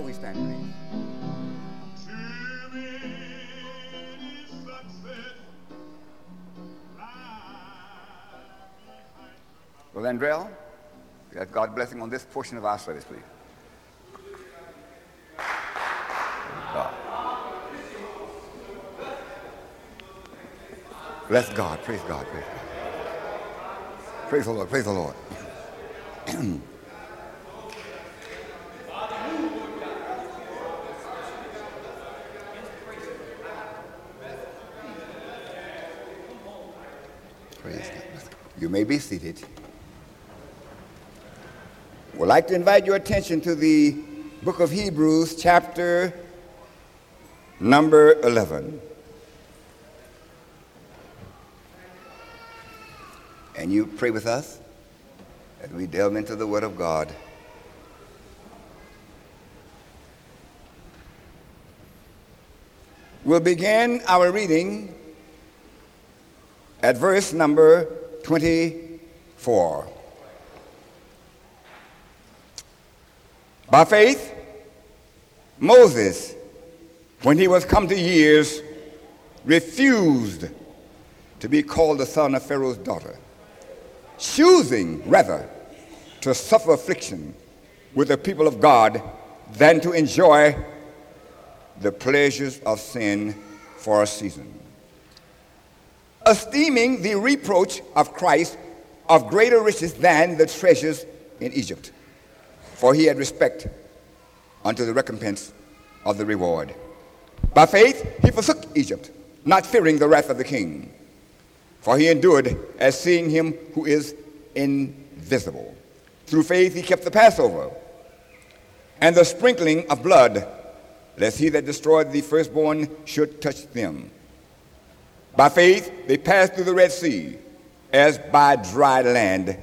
Shall we stand, please? Well, Andrell, let God blessing on this portion of our service, please. God. Bless God. Praise God. Praise God. Praise the Lord. Praise the Lord. Praise God. You may be seated. Would like to invite your attention to the book of Hebrews, chapter number 11. And you pray with us as we delve into the Word of God. We'll begin our reading at verse number 24. By faith, Moses, when he was come to years, refused to be called the son of Pharaoh's daughter, choosing rather to suffer affliction with the people of God than to enjoy the pleasures of sin for a season esteeming the reproach of Christ of greater riches than the treasures in Egypt. For he had respect unto the recompense of the reward. By faith he forsook Egypt, not fearing the wrath of the king. For he endured as seeing him who is invisible. Through faith he kept the Passover and the sprinkling of blood, lest he that destroyed the firstborn should touch them. By faith, they passed through the Red Sea as by dry land,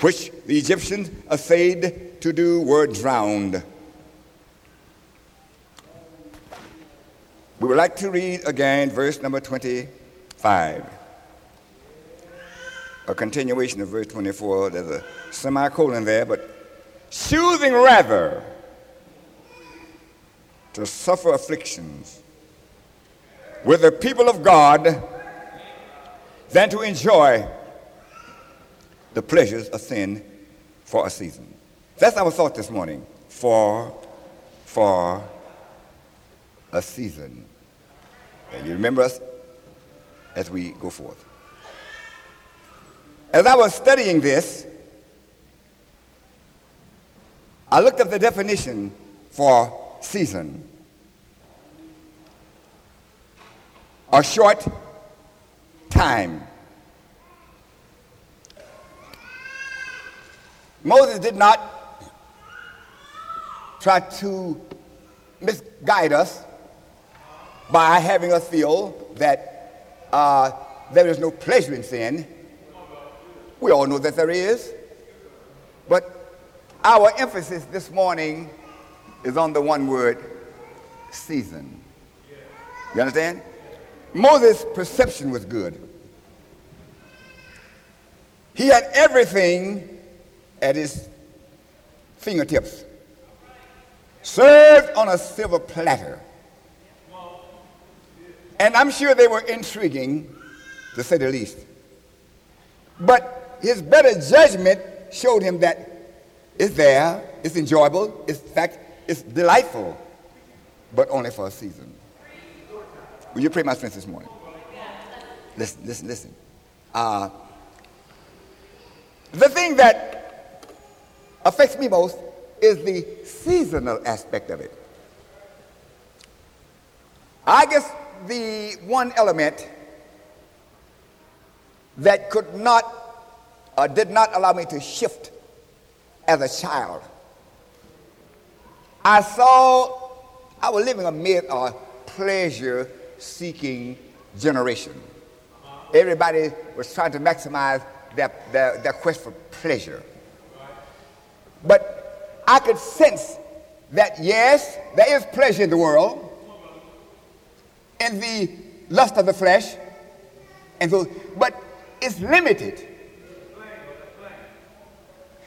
which the Egyptians essayed to do were drowned. We would like to read again verse number 25. A continuation of verse 24. There's a semicolon there, but choosing rather to suffer afflictions with the people of God than to enjoy the pleasures of sin for a season. That's our thought this morning. For, for a season. And you remember us as we go forth. As I was studying this, I looked up the definition for season. A short time. Moses did not try to misguide us by having us feel that uh, there is no pleasure in sin. We all know that there is. But our emphasis this morning is on the one word season. You understand? Moses' perception was good. He had everything at his fingertips, served on a silver platter. And I'm sure they were intriguing, to say the least. But his better judgment showed him that it's there, it's enjoyable, it's, in fact, it's delightful, but only for a season. Will you pray my strength this morning? Listen, listen, listen. Uh, the thing that affects me most is the seasonal aspect of it. I guess the one element that could not, uh, did not allow me to shift as a child. I saw, I was living amid a pleasure seeking generation. Everybody was trying to maximize their, their, their quest for pleasure. But I could sense that yes, there is pleasure in the world, in the lust of the flesh, and so, but it's limited.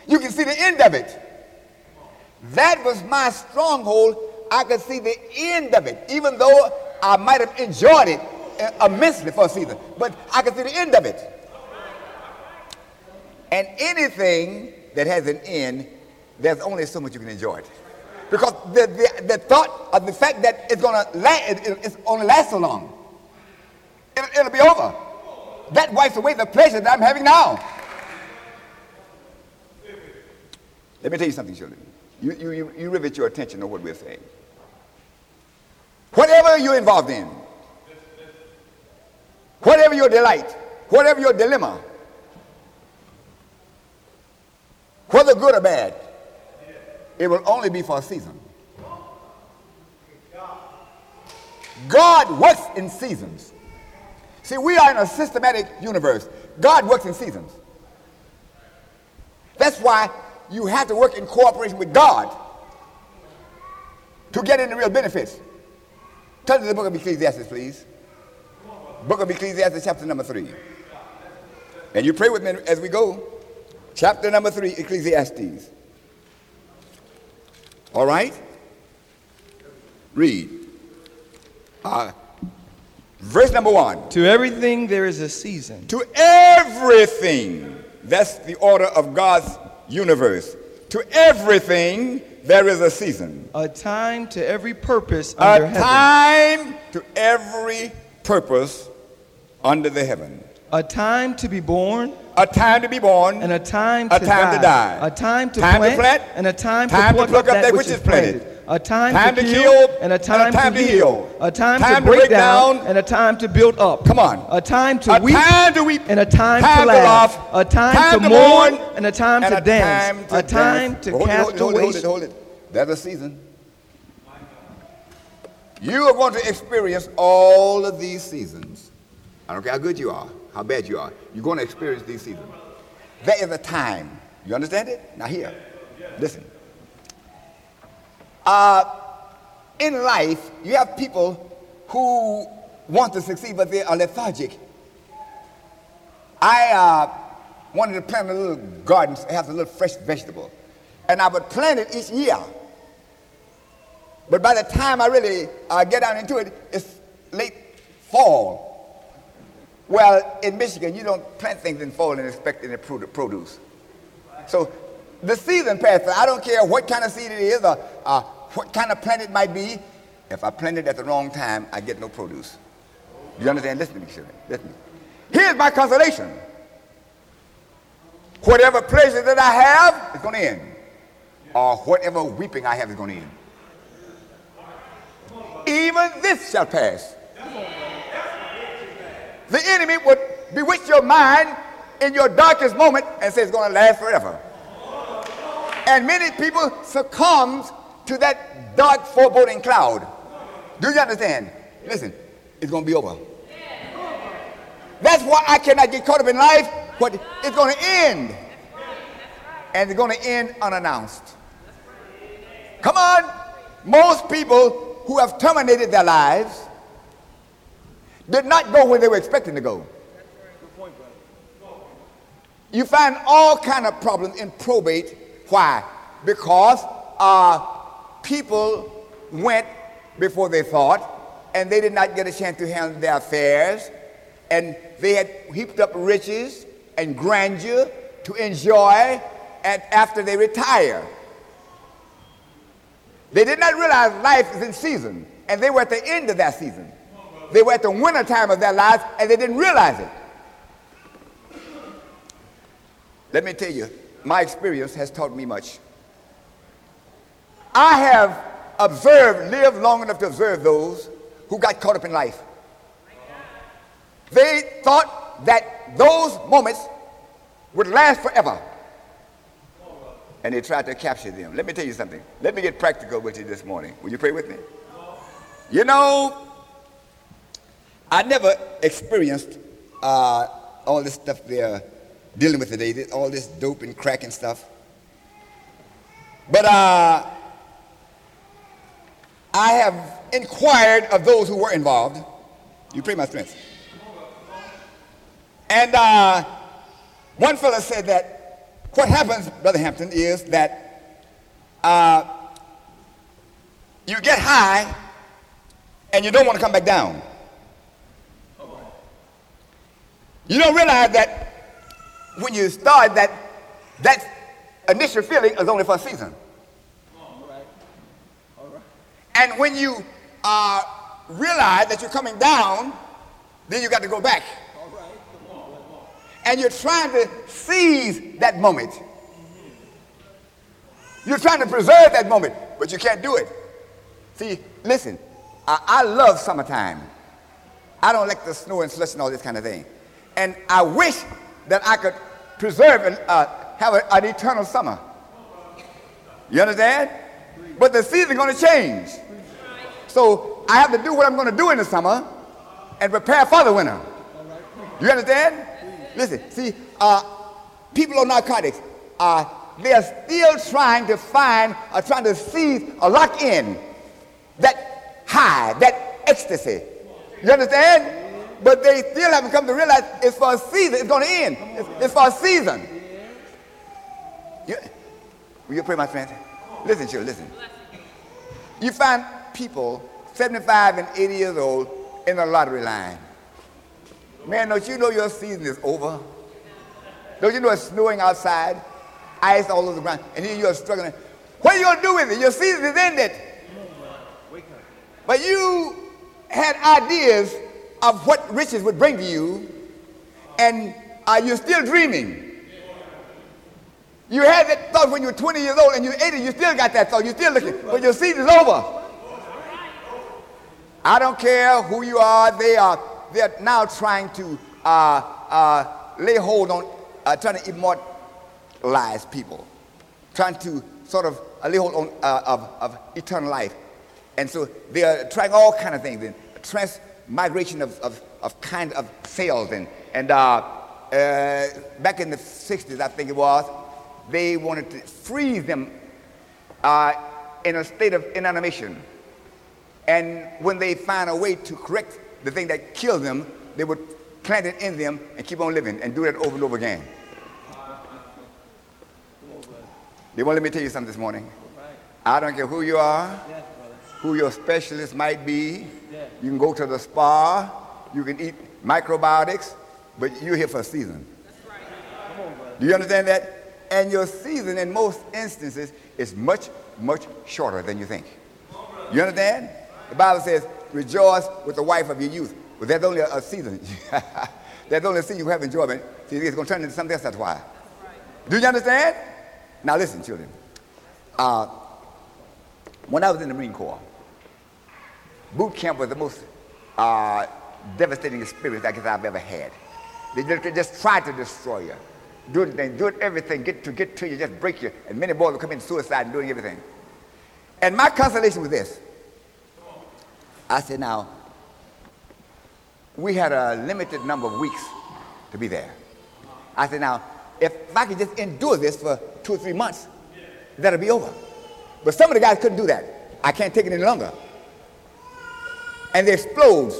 You can see the end of it. That was my stronghold. I could see the end of it, even though I might have enjoyed it uh, immensely for a season, but I can see the end of it. And anything that has an end, there's only so much you can enjoy it. Because the, the, the thought of the fact that it's going to last, it, it's only last so long. It'll, it'll be over. That wipes away the pleasure that I'm having now. Let me tell you something, children. You, you, you, you rivet your attention on what we're saying. Whatever you're involved in, whatever your delight, whatever your dilemma, whether good or bad, it will only be for a season. God works in seasons. See, we are in a systematic universe. God works in seasons. That's why you have to work in cooperation with God to get into real benefits. Turn to the book of Ecclesiastes, please. Book of Ecclesiastes, chapter number three. And you pray with me as we go. Chapter number three, Ecclesiastes. All right? Read. Uh, verse number one. To everything there is a season. To everything. That's the order of God's universe. To everything there is a season. A time to every purpose a under heaven. time to every purpose under the heaven. A time to be born A time to be born and a time to, A time die. to die. A time to Time to plant, plant, and a time, time to to pluck, pluck up that which is planted. A time, Time to, to kill, kill, and a time, time to, to heal. heal. A time, Time to to break break down, and a time to build up. Come on. A time to A weep time to weep, and a time, to laugh. laugh, a time, to, mourn and a time and to a dance. time a time dance. to Hold cast it, hold it, away. hold it, hold it. There's a season. You are going to experience all of these seasons. I don't care how good you are, how bad you are. You're going to experience these seasons. There is a time. You understand it? Now here, listen. Uh, in life, you have people who want to succeed, but they are lethargic. I uh, wanted to plant a little garden, have a little fresh vegetable, and I would plant it each year. But by the time I really uh, get down into it, it's late fall. Well, in Michigan, you don't plant things in fall and expect any produce. So the season passes. I don't care what kind of seed it is or uh, what kind of plant it might be. If I plant it at the wrong time, I get no produce. You understand? Listen to me, children. Listen to me. Here's my consolation. Whatever pleasure that I have is going to end. Or whatever weeping I have is going to end. Even this shall pass. The enemy would bewitch your mind in your darkest moment and say it's going to last forever. And many people succumb to that dark foreboding cloud. Do you understand? Listen, it's going to be over. That's why I cannot get caught up in life. What it's going to end. And it's going to end unannounced. Come on. Most people who have terminated their lives did not go where they were expecting to go. You find all kind of problems in probate. Why? Because uh, people went before they thought, and they did not get a chance to handle their affairs, and they had heaped up riches and grandeur to enjoy after they retire. They did not realize life is in season, and they were at the end of that season. They were at the winter time of their lives, and they didn't realize it. Let me tell you, my experience has taught me much. I have observed, lived long enough to observe those who got caught up in life. They thought that those moments would last forever. And they tried to capture them. Let me tell you something. Let me get practical with you this morning. Will you pray with me? You know, I never experienced uh, all this stuff they're dealing with today, all this dope and crack and stuff. But uh, I have inquired of those who were involved. You pray my strength. And uh, one fellow said that what happens, Brother Hampton, is that uh, you get high and you don't want to come back down. You don't realize that when you start that that initial feeling is only for a season. All right. All right. And when you uh, realize that you're coming down, then you got to go back. And you're trying to seize that moment. You're trying to preserve that moment, but you can't do it. See, listen, I, I love summertime. I don't like the snow and slush and all this kind of thing. And I wish that I could preserve and uh, have a, an eternal summer. You understand? But the season's going to change. So I have to do what I'm going to do in the summer and prepare for the winter. You understand? Listen, see, uh, people on narcotics, uh, they are still trying to find, or uh, trying to seize or lock in that high, that ecstasy. You understand? But they still haven't come to realize it's for a season. It's going to end. It's, it's, for a season. You, will you pray, my friend? Listen, children, listen. You find people 75 and 80 years old in the lottery line. Man, don't you know your season is over? Don't you know it's snowing outside? Ice all over the ground. And here you're struggling. What are you going to do with it? Your season is ended. But you had ideas of what riches would bring to you, and are you're still dreaming. You had that thought when you were 20 years old and you're 80, you still got that thought. You're still looking, but your season is over. I don't care who you are, they are they're now trying to uh, uh, lay hold on, uh, trying to immortalize people, trying to sort of uh, lay hold on uh, of, of eternal life. And so they are trying all kind of things, and transmigration of, of, of kind of cells. And, and uh, back in the 60s, I think it was, they wanted to freeze them in a state of inanimation and when they find a way to correct the thing that killed them, they would plant it in them and keep on living and do that over and over again. They won't let me tell you something this morning. I don't care who you are, who your specialist might be. You can go to the spa, you can eat microbiotics, but you're here for a season. Do you understand that? And your season, in most instances, is much, much shorter than you think. You understand? The Bible says, rejoice with the wife of your youth. But that's only a, a season. that's only a season you have enjoyment. See, it's going to turn into something else, that's why. Do you understand? Now listen, children. Uh, when I was in the Marine Corps, boot camp was the most uh, devastating experience I guess I've ever had. They just, they just tried to destroy you. Do do everything, get to get to you, just break you. And many boys would commit suicide and doing everything. And my consolation was this. I said, now, we had a limited number of weeks to be there. I said, now, if I could just endure this for two or three months, that'll be over. But some of the guys couldn't do that. I can't take it any longer. And they explode.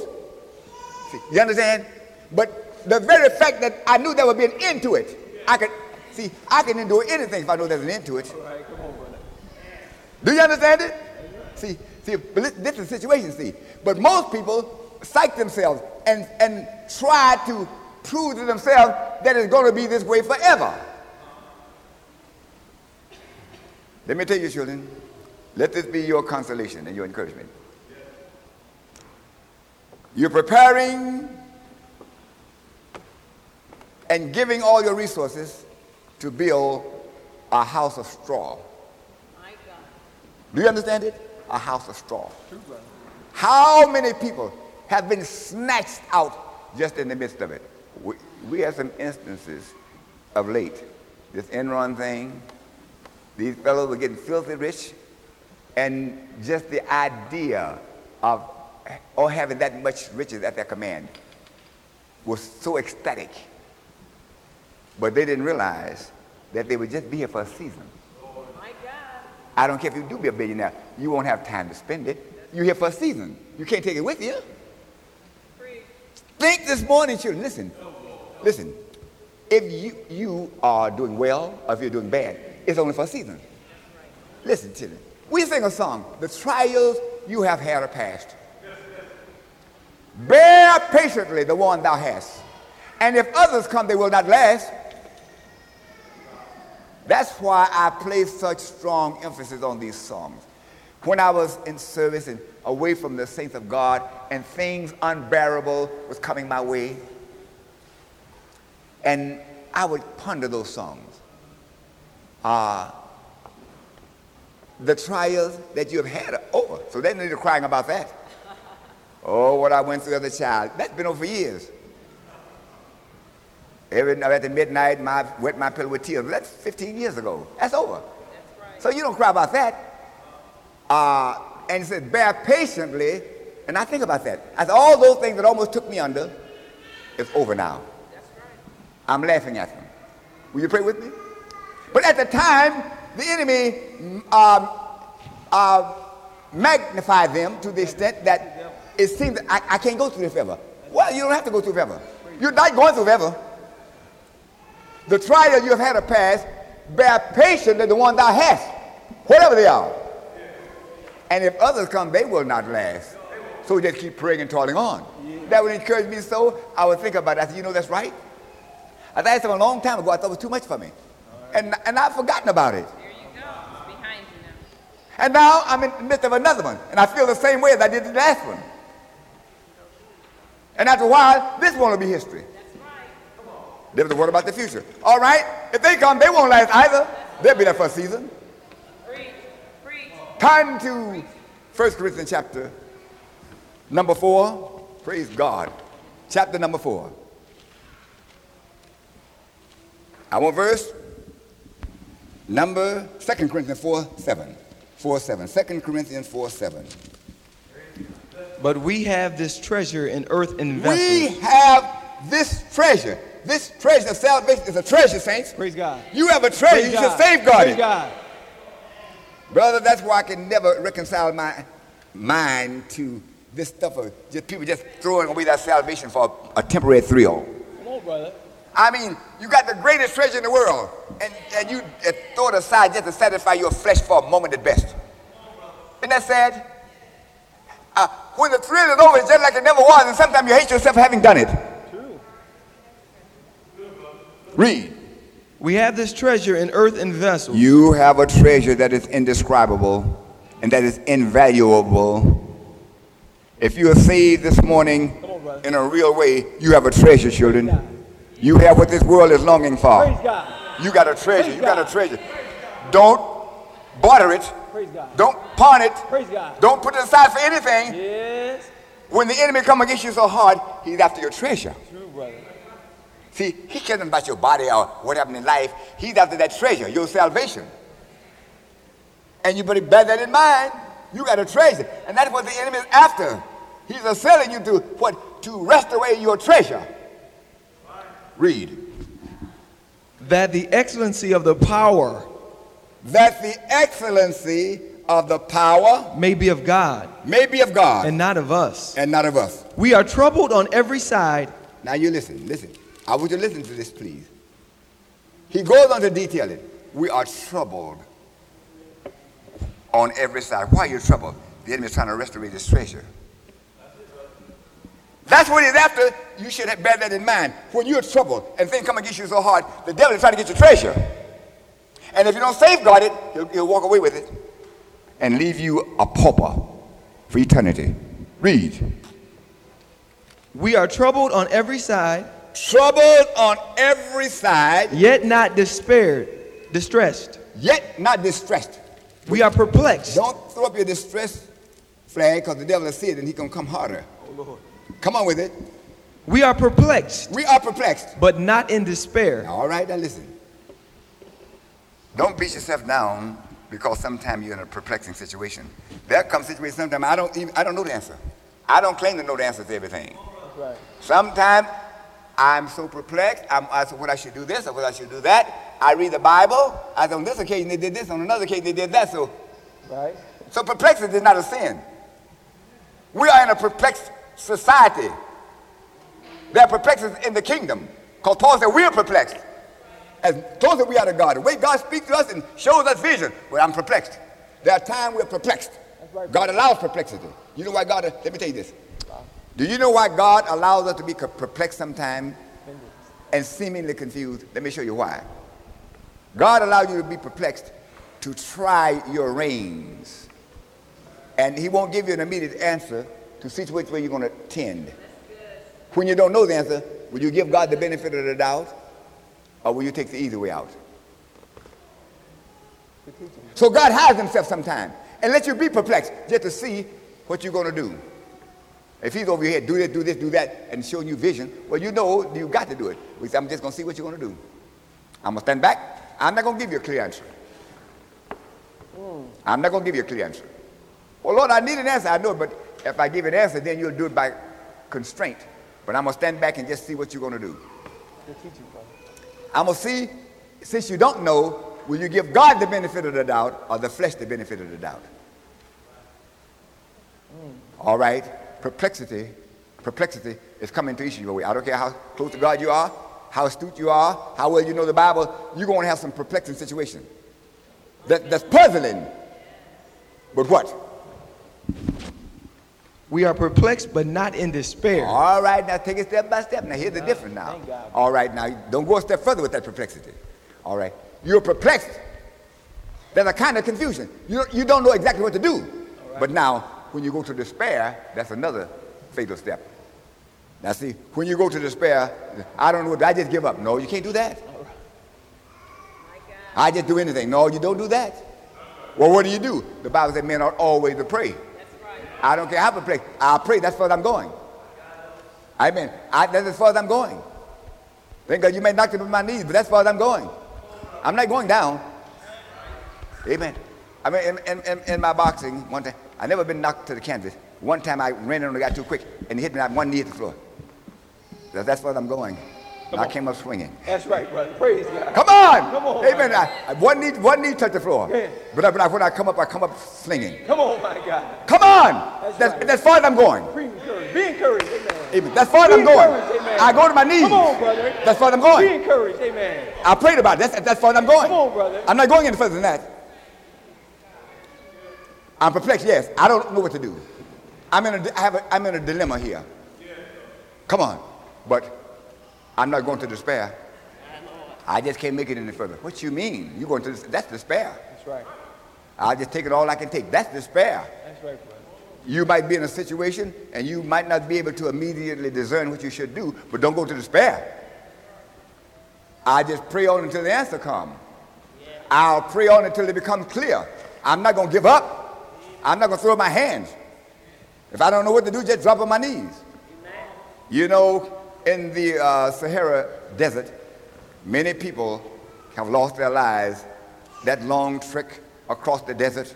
See, you understand? But the very fact that I knew there would be an end to it, I could see, I can endure anything if I know there's an end to it. Do you understand it? See, See, this is the situation, see. But most people psych themselves and, and try to prove to themselves that it's going to be this way forever. Let me tell you, children, let this be your consolation and your encouragement. You're preparing and giving all your resources to build a house of straw. Do you understand it? A house of straw. How many people have been snatched out just in the midst of it? We, we have some instances of late. This Enron thing, these fellows were getting filthy rich, and just the idea of or having that much riches at their command was so ecstatic. But they didn't realize that they would just be here for a season. I don't care if you do be a billionaire, you won't have time to spend it. You're here for a season. You can't take it with you. Think this morning, children. Listen, listen. If you, you are doing well or if you're doing bad, it's only for a season. Listen, children. We sing a song, The Trials You Have Had are Past. Bear patiently the one thou hast. And if others come, they will not last. That's why I place such strong emphasis on these songs. When I was in service and away from the saints of God, and things unbearable was coming my way, and I would ponder those songs. Uh, the trials that you have had are over. So they need to crying about that. Oh, what I went through as a child. That's been over years. Every night at the midnight, my wet my pillow with tears. That's 15 years ago. That's over. That's right. So you don't cry about that. Uh, and he said, bear patiently. And I think about that. I all those things that almost took me under, it's over now. That's right. I'm laughing at them. Will you pray with me? But at the time, the enemy um, uh, magnified them to the extent that it seems that I, I can't go through this forever. Well, you don't have to go through forever. You're not going through forever. The trial you have had to pass, bear patiently the one thou hast, whatever they are. And if others come, they will not last. So we just keep praying and toiling on. That would encourage me so. I would think about it. I said, you know, that's right. I thought a long time ago. I thought it was too much for me. And, and I've forgotten about it. There you go. It's behind you now. And now I'm in the midst of another one. And I feel the same way as I did the last one. And after a while, this will be history. There's the word about the future. All right? If they come, they won't last either. They'll be there for a season. Turn to 1 Corinthians chapter number 4. Praise God. Chapter number 4. Our verse number 2 Corinthians 4 7. 4 7. 2 Corinthians 4 7. But we have this treasure in earthen vessels. We have this treasure. This treasure of salvation is a treasure, saints. Praise God. You have a treasure. Praise you God. should safeguard Praise it. God. Brother, that's why I can never reconcile my mind to this stuff of just people just throwing away that salvation for a, a temporary thrill. Come on, brother. I mean, you got the greatest treasure in the world, and, and you uh, throw it aside just to satisfy your flesh for a moment at best. Isn't that sad? Uh, when the thrill is over, it's just like it never was, and sometimes you hate yourself for having done it. True. Read. We have this treasure in earthen vessels. You have a treasure that is indescribable and that is invaluable. If you are saved this morning on, in a real way, you have a treasure, children. You have what this world is longing for. Praise God. You got a treasure. Praise You got a treasure. Don't barter it. Praise God. Don't pawn it. Praise God. Don't put it aside for anything. Yes. When the enemy come against you so hard, he's after your treasure. True, brother. See, he cares nothing about your body or what happened in life. He's after that treasure, your salvation. And you better bear that in mind. You got a treasure. And that's what the enemy is after. He's selling you to what? To wrest away your treasure. Read. That the excellency of the power That the excellency of the power may be of God may be of God and not of us. and not of us. We are troubled on every side, Now you listen, listen. I want you to listen to this, please. He goes on to detail it. We are troubled on every side. Why are you troubled? The enemy is trying to restore this treasure. That's what he's after. You should have bear that in mind. When you're troubled and things come against you so hard, the devil is trying to get your treasure. And if you don't safeguard it, he'll, he'll walk away with it and leave you a pauper for eternity. Read. we are troubled on every side, Troubled on every side, yet not despaired, distressed. yet not distressed. We are perplexed. Don't throw up your distress flag because the devil will see it and he's going to come harder. Oh, Come on with it. We are perplexed, We are perplexed. but not in despair. All right, now listen. Don't beat yourself down because sometimes you're in a perplexing situation. There comes situations sometimes I don't even I don't know the answer. I don't claim to know the answer to everything. Right. Sometimes I'm so perplexed. I'm, I said, what I should do this or what I should do that. I read the Bible. I said, on this occasion they did this, on another occasion they did that. So, right. so perplexity is not a sin. We are in a perplexed society. There are perplexities in the kingdom. Because Paul said we are perplexed. As those that we are to God. The way God speaks to us and shows us vision, well, I'm perplexed. There are times we're perplexed. God allows perplexity. You know why God, let me tell you this. Do you know why God allows us to be perplexed sometimes and seemingly confused? Let me show you why. God allows you to be perplexed to try your reins. And he won't give you an immediate answer to see which way you're going to tend. When you don't know the answer, will you give God the benefit of the doubt? Or will you take the easy way out? So God hides himself sometimes and let you be perplexed just to see what you're going to do. If he's over here, do this, do this, do that, and showing you vision, well, you know you've got to do it. We say, I'm just going to see what you're going to do. I'm going to stand back. I'm not going to give you a clear answer. Hmm. I'm not going to give you a clear answer. Well, Lord, I need an answer. I know it, but if I give an answer, then you'll do it by constraint. But I'm going to stand back and just see what you're going to do. I'm going to see, since you don't know, will you give God the benefit of the doubt or the flesh the benefit of the doubt? Hmm. All right. Perplexity, perplexity is coming to each of your way. I don't care how close to God you are, how astute you are, how well you know the Bible, you're going to have some perplexing situation. That, that's puzzling. But what? We are perplexed, but not in despair. All right, now take it step by step. Now here's the difference now. All right, now don't go a step further with that perplexity. All right. You're perplexed. There's a kind of confusion. You, you don't know exactly what to do. But now, when you go to despair, that's another fatal step. Now see, when you go to despair, I don't know I just give up. No, you can't do that. I just do anything. No, you don't do that. Well, what do you do? The Bible says men ought always to pray. I don't care how perplexed. I'll pray. That's as I'm going. Amen. I, that's as far as I'm going. Thank God you may knock me on my knees, but that's as far as I'm going. I'm not going down. Amen. I mean, in, in, in, my boxing, one time, I never been knocked to the canvas. One time I ran on the guy too quick, and he hit me on one knee at the floor. That's, that's where I'm going. And I came up swinging. That's right, brother. Praise God. Come on! Come on, Amen. I, I- one, knee, one knee touched the floor. Yeah. But, I, but I, when I come up, I come up slinging. Come on, my God. Come on! That's That's, right. that's far as I'm going. Be encouraged. Be encouraged. Amen. Amen. That's far as I'm going. amen. I go to my knees. Come on, brother. That's far as I'm going. Be encouraged. Amen. I prayed about it. That's, that's far as I'm going. Come on, brother. I'm not going any further than that. I'm perplexed, yes. I don't know what to do. I'm in a, I have a, I'm in a dilemma here. Come on. But I'm not going to despair. I just can't make it any further. What you mean? You're going to that's despair. That's right. I'll just take it all I can take. That's despair. That's right, brother. You might be in a situation and you might not be able to immediately discern what you should do, but don't go to despair. I just pray on until the answer comes. I'll pray on until it becomes clear. I'm not going to give up. I'm not going to throw up my hands. If I don't know what to do, just drop on my knees. You know, in the uh, Sahara Desert, many people have lost their lives that long trek across the desert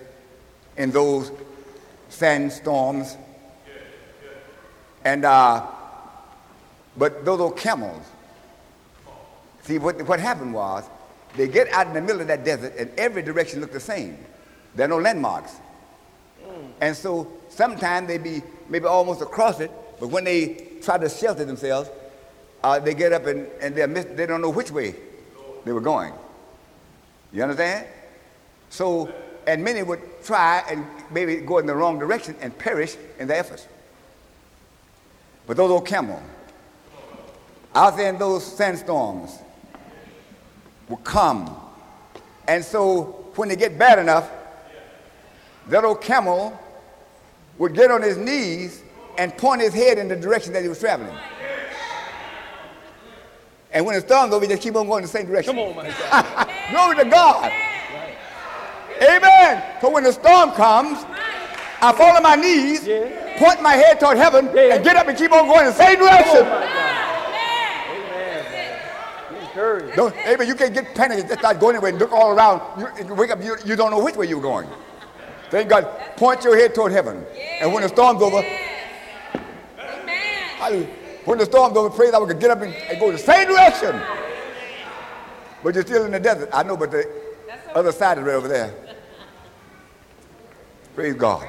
in those sandstorms. And, uh, but those old camels, see, what, what happened was they get out in the middle of that desert and every direction looked the same. There are no landmarks. And so sometimes they be maybe almost across it, but when they try to shelter themselves, uh, they get up and, and they're they don't know which way they were going. You understand? So, and many would try and maybe go in the wrong direction and perish in their efforts. But those old camels, out there in those sandstorms, will come. And so when they get bad enough, that old camel would get on his knees and point his head in the direction that he was traveling. And when the storm's over, he just keep on going in the same direction. Come on. Glory to God. Amen. So when the storm comes, I fall on my knees, point my head toward heaven, and get up and keep on going in the same direction. Don't, amen. You can't get panicked and just start going anywhere and look all around. You, you wake up, you, you don't know which way you're going. Thank God. Point your head toward heaven. And when the storm's over, hallelujah. When the storm's over, pray that we could get up and, and go the same direction. But you're still in the desert. I know, but the other side is right over there. Praise God.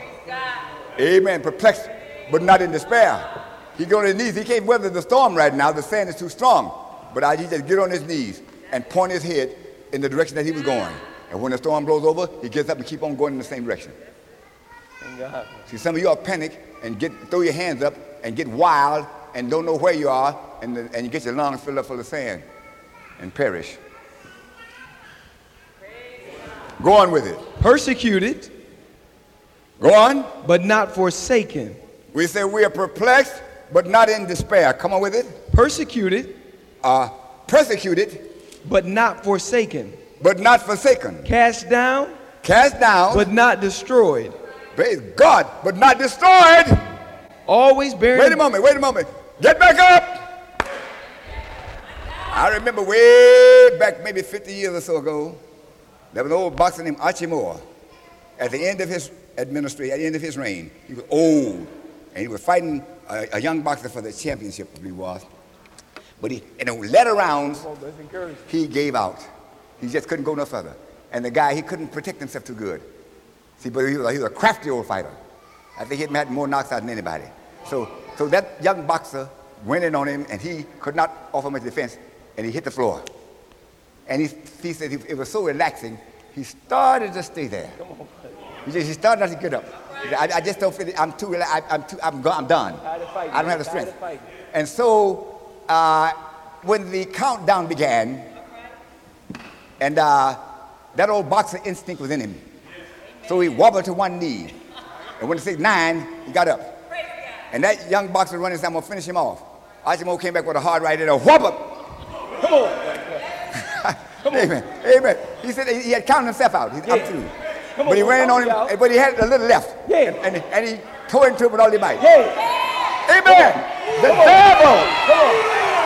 Amen. Perplexed, but not in despair. He go on his knees. He can't weather the storm right now. The sand is too strong. But I, he just get on his knees and point his head in the direction that he was going. And when the storm blows over, he gets up and keep on going in the same direction. See, some of you are panic and get throw your hands up and get wild and don't know where you are, and, the, and you get your lungs filled up full of sand and perish. Go on with it. Persecuted, Go on. but not forsaken. We say we are perplexed, but not in despair. Come on with it. Persecuted, Uh, persecuted, but not forsaken. but not forsaken. Cast down, Cast down, but not destroyed. praise God, but not destroyed. Always bearing. Wait a moment, wait a moment. Get back up. I remember way back, maybe 50 years or so ago, there was an old boxer named Archie Moore. At the end of his administration, at the end of his reign, he was old, and he was fighting a, a young boxer for the championship, I believe it was. But he, in the latter rounds, he gave out. He just couldn't go no further. And the guy, he couldn't protect himself too good. See, but he was, he was a crafty old fighter. I think he had more knocks out than anybody. So, so that young boxer went in on him, and he could not offer much defense, and he hit the floor. And he, he said he- it was so relaxing, he started to stay there. He, just, he started not to get up. I, I just don't feel it. I'm too, I, I'm too, I'm, go, I'm done. I don't have the strength. And so, uh, when the countdown began, and uh, that old boxer instinct was in him. So he wobbled to one knee. And when it said nine, he got up. And that young boxer running said, I'm going to finish him off. Archie Moore came back with a hard right and a whopper. Come on. Come on. Amen. Amen. He said he had counted himself out. He's up through. But he ran on him, but he had a little left. Yeah. And, and, and he tore into it with all he might. Amen. The devil. Come on.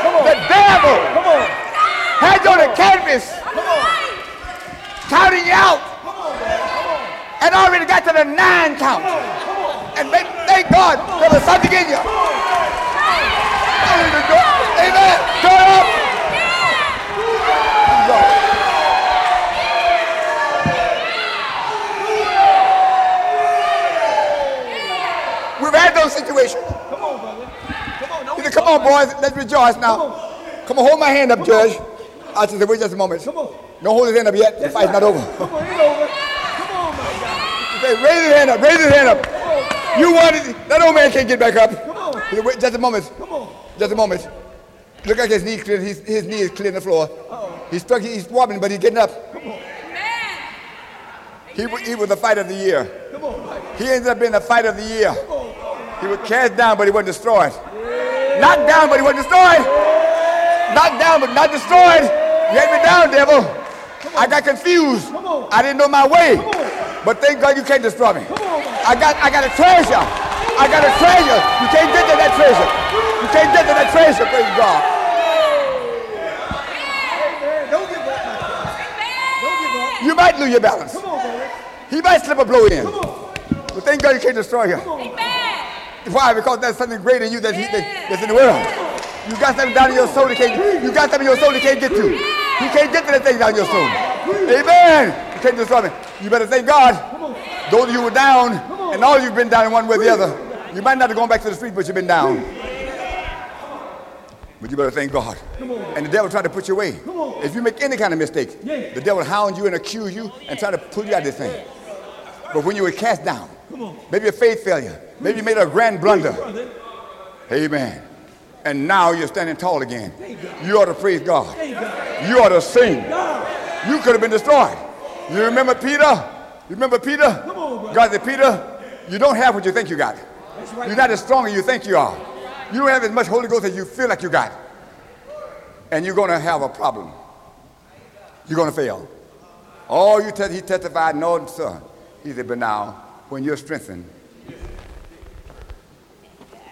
Come on. The devil. Come on. Had you on the canvas. Come on. Counting you out. Come on. And already got to the nine count. And thank, thank God for the you. Amen. Turn up. We've had those situations. Come on, brother. Come on, He said, Come on, boys, let's rejoice now. Come on, hold my hand up, Judge. I said, wait just a moment. Come on. Don't hold his hand up yet. The fight's not over. Come on, it's over. Come on, my God. Raise his hand up, raise his hand up. You want it? That old man can't get back up. Come on. Wait just a moment. Come on. Just a moment. Look like his knee clear, his, his knee is clearing the floor. He's stuck, he's wobbling, but he's getting up. He, wa- he was the fight of the year. Come on, Mike. He ended up being the fight of the year. He was cast down, but he wasn't destroyed. Knocked down, but he wasn't destroyed. Knocked down, but not destroyed. You had me down, devil. I got confused. I didn't know my way. But thank God you can't destroy me. I got, I got a treasure. I got a treasure. You can't get to that treasure. You can't get to that treasure, praise God. Man, don't give up, my Don't give up. You might lose your balance. Come on, brother. He might slip a blow in. Come on. But thank God you can't destroy you. Why? Because there's something greater in you that he, that- that's in the world. You got something down in your soul that can't, you got something in your soul that can't get to. You can't get to that thing down in your soul. Amen. You can't destroy me. You better thank God. Those of you were down, and all of you've been down in one way or the other. You might not have gone back to the street, but you've been down. But you better thank God. And the devil tried to put you away. If you make any kind of mistake, the devil hound you and accuse you and try to pull you out of this thing. But when you were cast down, maybe a faith failure, maybe you made a grand blunder. Amen. And now you're standing tall again. You ought to praise God. You ought to sing. You could have been destroyed. You remember Peter? You remember Peter? God said, Peter, you don't have what you think you got. You're not as strong as you think you are. You don't have as much Holy Ghost as you feel like you got. And you're going to have a problem. You're going to fail. Oh, you te- he testified, no, sir. He said, but now, when you're strengthened,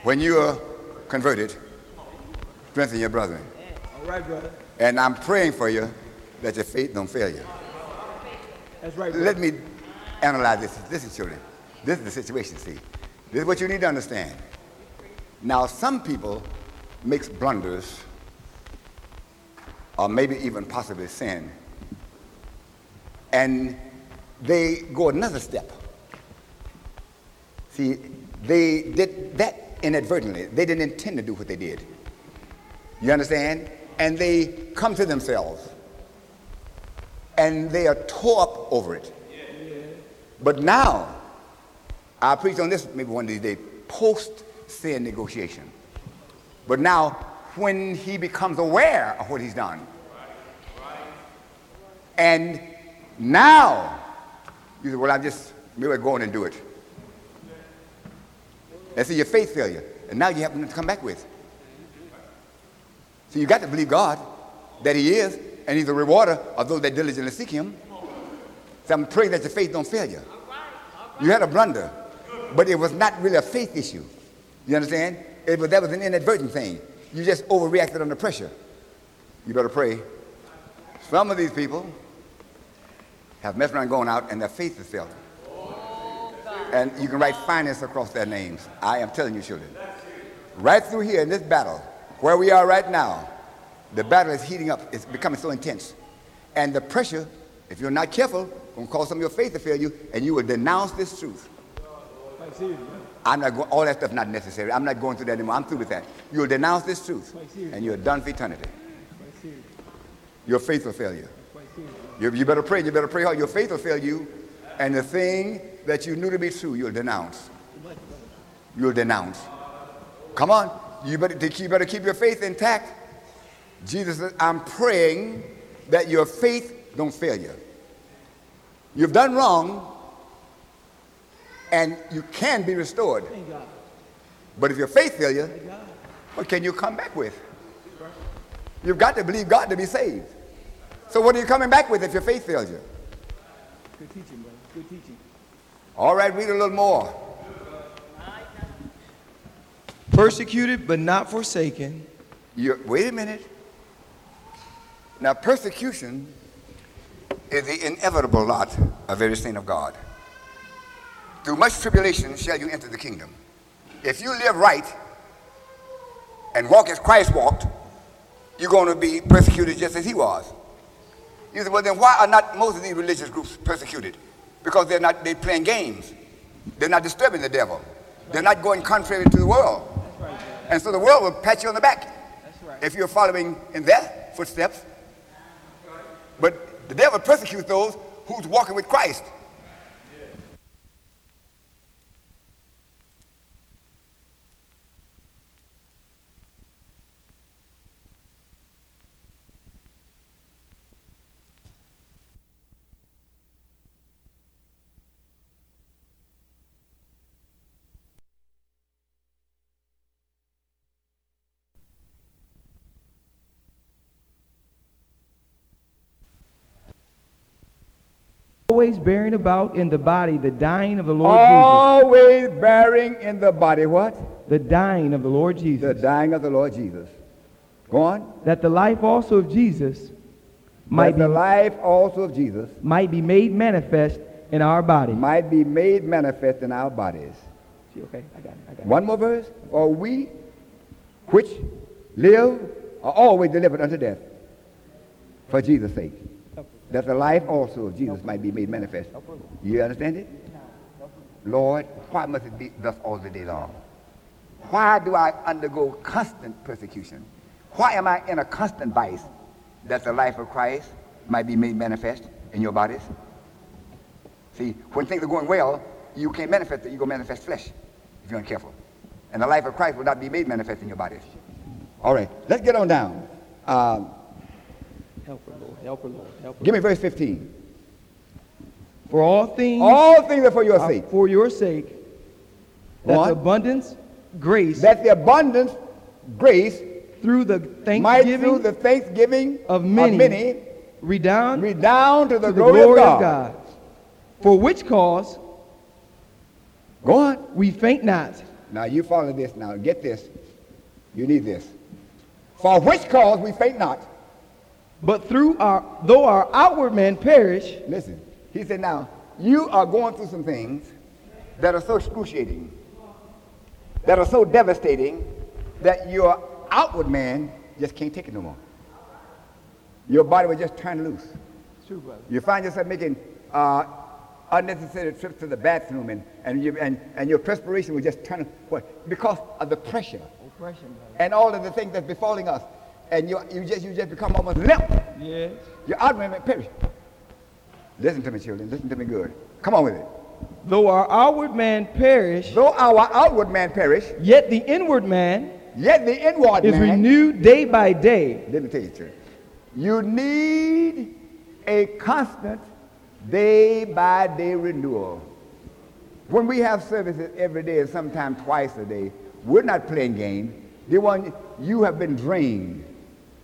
when you're converted, strengthen your brethren. All right, brother. And I'm praying for you that your faith don't fail you. That's right, brother. Let me analyze this. Listen, children. This is the situation, see. This is what you need to understand. Now, some people makes blunders or maybe even possibly sin. And they go another step. See, they did that inadvertently. They didn't intend to do what they did. You understand? And they come to themselves. And they are tore up over it. But now, I'll preach on this maybe one of these days, post sin negotiation. But now, when he becomes aware of what he's done, and now, you say, well, I'm just maybe go on and do it. That's your faith failure. And now you have to come back with. So you got to believe God that He is, and He's a rewarder of those that diligently seek Him. So I'm praying that your faith don't fail you. You had a blunder, but it was not really a faith issue. You understand? It was, that was an inadvertent thing. You just overreacted under pressure. You better pray. Some of these people have messed around going out and their faith is failed. And you can write finance across their names. I am telling you, children. Right through here in this battle, where we are right now, the battle is heating up. It's becoming so intense. And the pressure, if you're not careful, going to cause some of your faith to fail you, and you will denounce this truth. I'm not going, all that stuff not necessary. I'm not going through that anymore. I'm through with that. You'll denounce this truth, and you're done for eternity. Your faith will fail you. You, you better pray. You better pray hard. Your faith will fail you, and the thing that you knew to be true, you'll denounce. You'll denounce. Come on. You better, you better keep your faith intact. Jesus says, I'm praying that your faith don't fail you. You've done wrong, and you can be restored. But if your faith fails you, what can you come back with? You've got to believe God to be saved. So what are you coming back with if your faith fails you? Good teaching, brother. Good teaching. All right, read a little more. Persecuted but not forsaken. You, wait a minute. Now, persecution is the inevitable lot of every saint of God. Through much tribulation shall you enter the kingdom. If you live right and walk as Christ walked, you're going to be persecuted just as he was. You say, well, then why are not most of these religious groups persecuted? Because they're not they're playing games. They're not disturbing the devil. They're not going contrary to the world. And so the world will pat you on the back if you're following in their footsteps. But the devil persecutes those who's walking with Christ. Always bearing about in the body the dying of the Lord Jesus. Always bearing in the body what? The dying of the Lord Jesus. The dying of the Lord Jesus. Go on. That the life also of Jesus might That be, the life also of Jesus might be made manifest in our body. might be made manifest in our bodies. See, okay, I got it. I got it. One more verse. Or we which live are always delivered unto death for Jesus' sake. That the life also of Jesus might be made manifest. You understand it? Lord, why must it be thus all the day long? Why do I undergo constant persecution? Why am I in a constant vice that the life of Christ might be made manifest in your bodies? See, when things are going well, you can't manifest it. You go manifest flesh if you're uncareful. And the life of Christ will not be made manifest in your bodies. All right, let's get on down. Um, Help. Help her, Lord. Help her. give me verse 15. For all things All things are for your are sake. for your sake, that abundance, grace, That the abundance, grace, through the thanksgiving. might through the thanksgiving of many, many redound redound to the, to the glory, glory of of God. God. For which cause Go on. we faint not, Now you follow this now. Get this. You need this. For which cause we faint not. But through our though our outward man perish, Listen. He said, now, you are going through some things that are so excruciating, that are so devastating, that your outward man just can't take it no more. Your body will just turn loose. true, brother. You find yourself making uh, unnecessary trips to the bathroom, and, and, you, and, and your perspiration will just turn, what? Because of the pressure Oppression, brother. and all of the things that's befalling us. And you, you, just, you just become almost limp. Yes. Your outward man perish. Listen to me, children. Listen to me good. Come on with it. Though our outward man perish, Though our outward man perish, yet the inward man yet the inward is man. renewed day by day. Let me tell you, church. You need a constant day by day renewal. When we have services every day and sometimes twice a day, we're not playing games. The one you have been drained.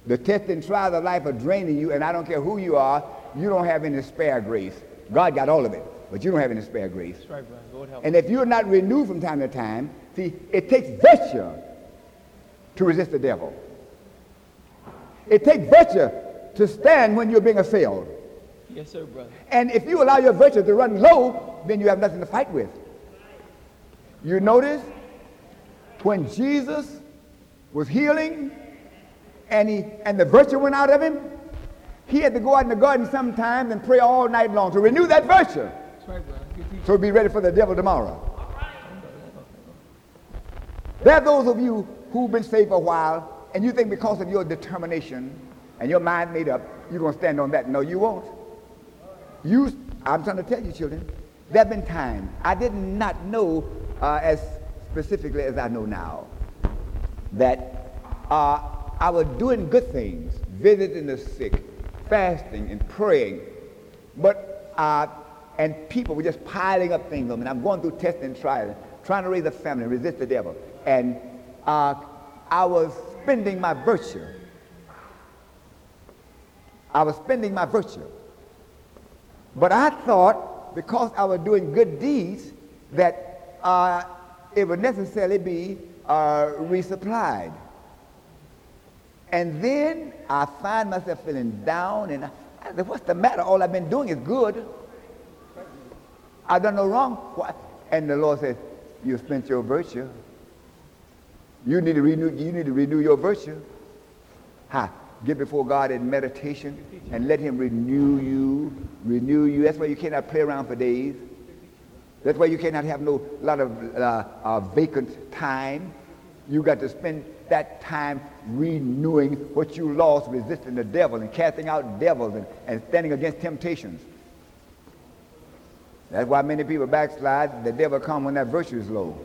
The test and trial of life are draining you, and I don't care who you are, you don't have any spare grace. God got all of it, but you don't have any spare grace. That's right, brother. Lord help. And if you're not renewed from time to time, see, it takes virtue to resist the devil. It takes virtue to stand when you're being assailed. Yes, sir, brother. And if you allow your virtue to run low, then you have nothing to fight with. You notice when Jesus was healing and, he, and the virtue went out of him, he had to go out in the garden sometimes and pray all night long to renew that virtue That's right, brother. Good teaching. so be ready for the devil tomorrow. There are those of you who've been saved for a while, and you think because of your determination and your mind made up, you're going to stand on that. No, you won't. You, I'm trying to tell you, children, there have been times I did not know uh, as specifically as I know now that uh, I was doing good things, visiting the sick, fasting and praying, but uh, and people were just piling up things on me. I'm going through testing and trials, trying to raise a family, resist the devil, and uh, I was spending my virtue. I was spending my virtue. But I thought because I was doing good deeds that uh, it would necessarily be uh, resupplied. And then I find myself feeling down and I, I said, what's the matter? All I've been doing is good. I've done no wrong. What? And the Lord says, you spent your virtue. You need to renew, you need to renew your virtue. Ha. Get before God in meditation and let him renew you, renew you. That's why you cannot play around for days. That's why you cannot have no lot of uh, uh, vacant time. You got to spend that time renewing what you lost, resisting the devil and casting out devils and, and standing against temptations. That's why many people backslide. The devil come when that virtue is low.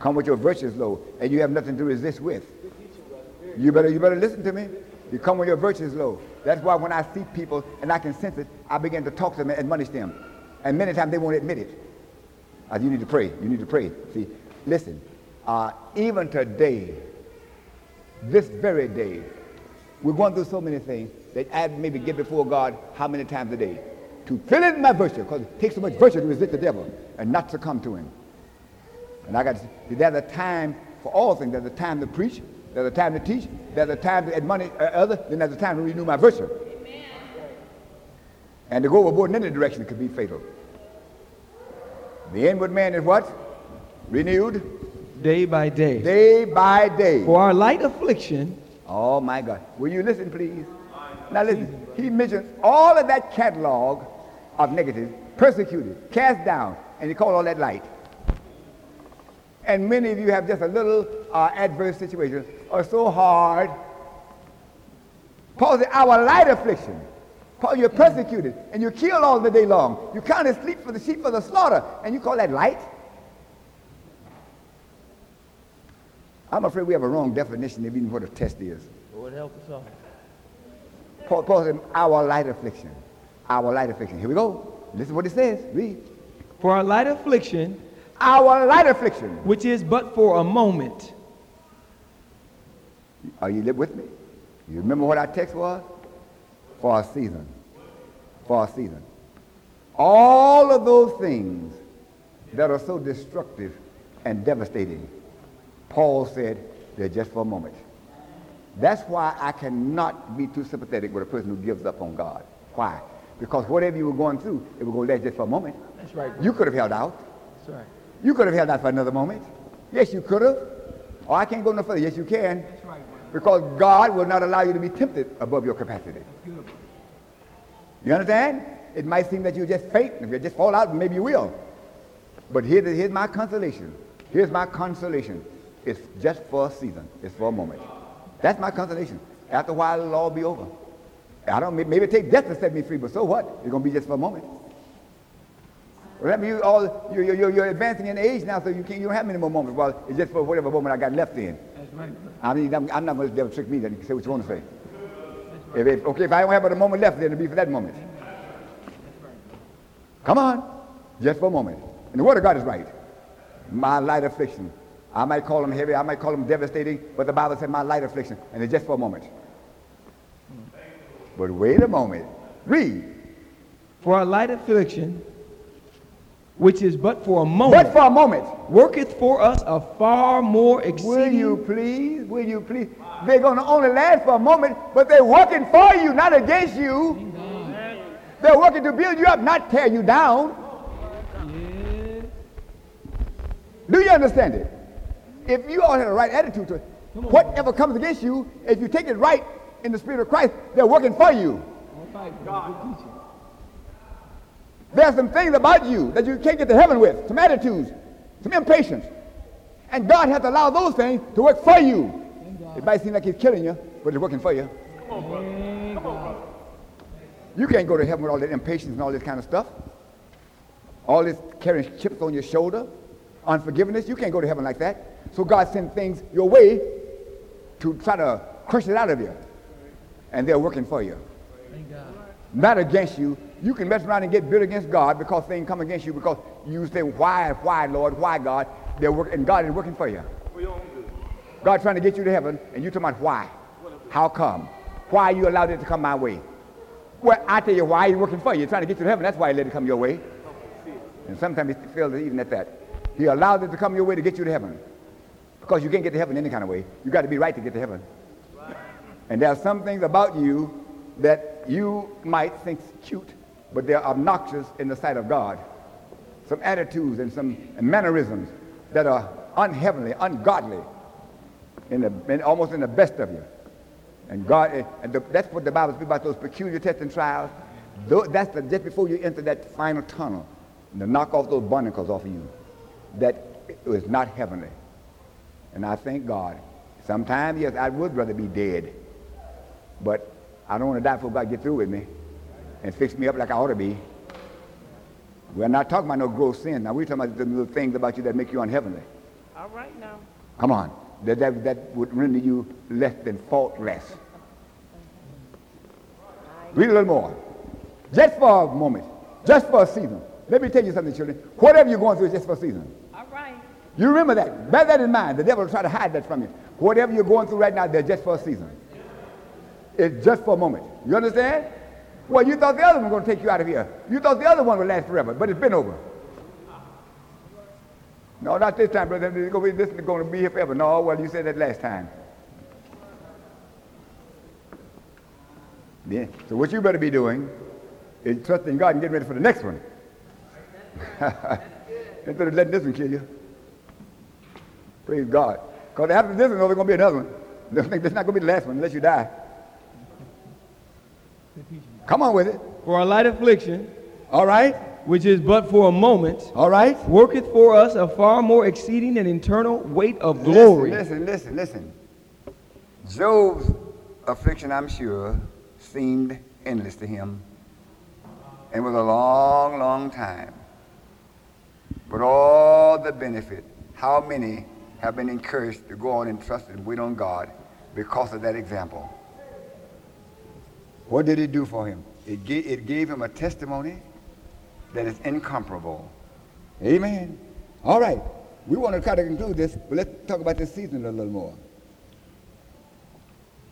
Come with your virtue is low, and you have nothing to resist with. You better, you better listen to me. You come when your virtue is low. That's why when I see people and I can sense it, I begin to talk to them and admonish them. And many times they won't admit it. Uh, you need to pray. You need to pray. See, listen. Uh, even today, this very day, we're going through so many things that I maybe get before God how many times a day to fill in my virtue because it takes so much virtue to resist the devil and not succumb to him. And I got to see, there's a time for all things. There's a time to preach. There's a time to teach. There's a time to admonish uh, others. Then there's a time to renew my virtue. Amen. And to go overboard in any direction could be fatal. The inward man is what? Renewed Day by day. day by day. For our light affliction, Oh my God. Will you listen, please? Now listen. He mentions all of that catalog of negatives, persecuted, cast down, and he called all that light. And many of you have just a little uh, adverse situation or so hard. Paul said, our light affliction. Paul, you're persecuted and you're killed all the day long. You count as sleep for the sheep for the slaughter, and you call that light? I'm afraid we have a wrong definition of even what a test is. Lord help us all. Paul, Paul said, our light affliction. Our light affliction. Here we go. Listen to what it says. Read. For our light affliction, Our light affliction. which is but for a moment, Are you live with me? You remember what our text was? For a season. For a season. All of those things that are so destructive and devastating, Paul said, they're just for a moment. That's why I cannot be too sympathetic with a person who gives up on God. Why? Because whatever you were going through, it was going to last just for a moment. That's right. You could have held out. That's right. You could have held out for another moment. Yes, you could have. Oh, I can't go no further. Yes, you can. That's right. Because God will not allow you to be tempted above your capacity. You understand? It might seem that you just faint. If you just fall out, maybe you will. But here, here's my consolation. Here's my consolation. It's just for a season. It's for a moment. That's my consolation. After a while, it'll all be over. I don't maybe take death to set me free, but so what? It's going to be just for a moment. Remember, you all you're, you're, you're advancing in age now, so you can't you don't have many more moments. Well, it's just for whatever moment I got left in. That's right. I mean, I'm, I'm not going to devil trick me. Then you can say what you want to say. If, if, okay, if I don't have but a moment left, then it'll be for that moment. Come on, just for a moment. And the word of God is right. My light affliction. I might call them heavy, I might call them devastating, but the Bible said my light affliction, and it's just for a moment. But wait a moment. Read. For a light affliction, which is but for a moment, But for a moment. worketh for us a far more Will you please? Will you please? They're going to only last for a moment, but they're working for you, not against you. They're working to build you up, not tear you down. Do you understand it? If you all have the right attitude to it, whatever comes against you, if you take it right in the Spirit of Christ, they're working for you. There are some things about you that you can't get to heaven with, some attitudes, some impatience. And God has to allow those things to work for you. It might seem like He's killing you, but it's working for you. You can't go to heaven with all that impatience and all this kind of stuff. All this carrying chips on your shoulder, unforgiveness. You can't go to heaven like that. So God sent things your way to try to crush it out of you. And they're working for you. Not against you. You can mess around and get bitter against God because things come against you because you say, why, why, Lord, why, God? They're working, and God is working for you. God trying to get you to heaven, and you're talking about why? How come? Why you allowed it to come my way? Well, I tell you why he's working for you. He's trying to get you to heaven. That's why he let it come your way. And sometimes he fails even at that. He allowed it to come your way to get you to heaven. Because you can't get to heaven any kind of way. You got to be right to get to heaven. And there are some things about you that you might think cute, but they're obnoxious in the sight of God. Some attitudes and some mannerisms that are unheavenly, ungodly, in the, in, almost in the best of you. And God, eh, and the, that's what the Bible speaks about those peculiar tests and trials. That's the, just before you enter that final tunnel, and to knock off those barnacles off of you. That is not heavenly. And I thank God. Sometimes, yes, I would rather be dead. But I don't want to die before God get through with me and fix me up like I ought to be. We're not talking about no gross sin. Now we're talking about the little things about you that make you unheavenly. All right now. Come on. That, that, that would render you less than faultless. Read a little more. Just for a moment. Just for a season. Let me tell you something, children. Whatever you're going through is just for a season. You remember that. Bear that in mind. The devil will try to hide that from you. Whatever you're going through right now, they're just for a season. It's just for a moment. You understand? Well, you thought the other one was going to take you out of here. You thought the other one would last forever, but it's been over. No, not this time, brother. This is going to be, going to be here forever. No, well, you said that last time. Yeah. So what you better be doing is trusting God and getting ready for the next one. Instead of letting this one kill you. Praise God. Because after this one, oh, there's going to be another one. This is not going to be the last one unless you die. Come on with it. For our light affliction, All right? which is but for a moment, All right? worketh for us a far more exceeding and eternal weight of glory. Listen, listen, listen. Job's affliction, I'm sure, seemed endless to him and was a long, long time. But all the benefit, how many have been encouraged to go on and trust and wait on God because of that example? What did it do for him? It gave, it gave him a testimony that is incomparable. Amen. All right. We want to try to conclude this, but let's talk about this season a little more.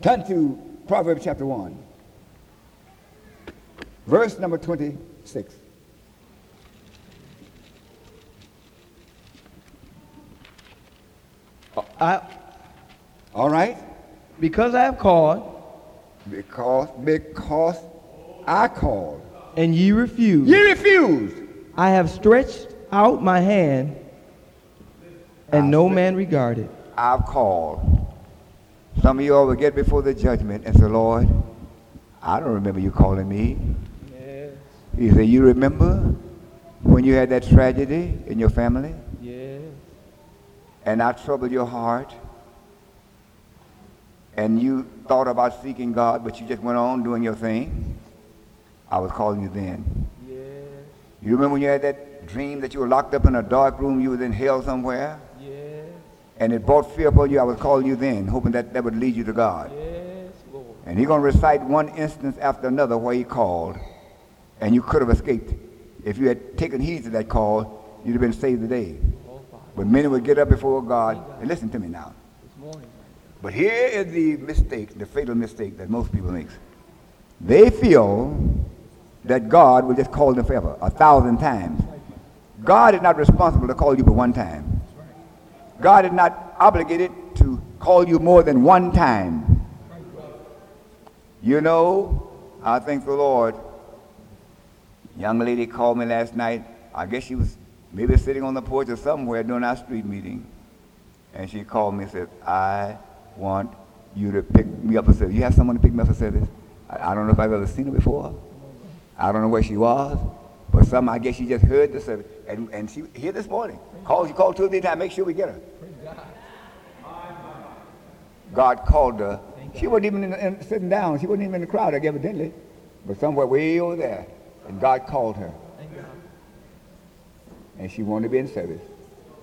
Turn to Proverbs chapter 1, verse number 26. I, All right? because I have called Because, because I called. and ye refused, You refused. I have stretched out my hand and no man regarded. I've called. Some of you all will get before the judgment and say, Lord, I don't remember you calling me. He said, You remember when you had that tragedy in your family Yes. And I troubled your heart and you thought about seeking God, but you just went on doing your thing? I was calling you then. Yes. You remember when you had that dream that you were locked up in a dark room, you was in hell somewhere, Yes. and it brought fear upon you? I was calling you then, hoping that that would lead you to God. Yes, Lord. And he's going to recite one instance after another where he called, and you could have escaped. If you had taken heed to that call, you'd have been saved today. But many would get up before God, and listen to me now. But here is the mistake, the fatal mistake that most people make. They feel that God will just call them forever, a thousand times. God is not responsible to call you but one time. God is not obligated to call you more than one time. You know, I thank the Lord. Young lady called me last night. I guess she was maybe sitting on the porch or somewhere during our street meeting. And she called me and said, I want you to pick me up for service. You have someone to pick me up for service? I, I don't know if I've ever seen her before. I don't know where she was. But some, I guess she just heard the service. And, and she here this morning. Called, she called two or three times. Make sure we get her. God called her. She wasn't even in, in, sitting down. She wasn't even in the crowd, evidently. But somewhere way over there. And God called her. And she wanted to be in service.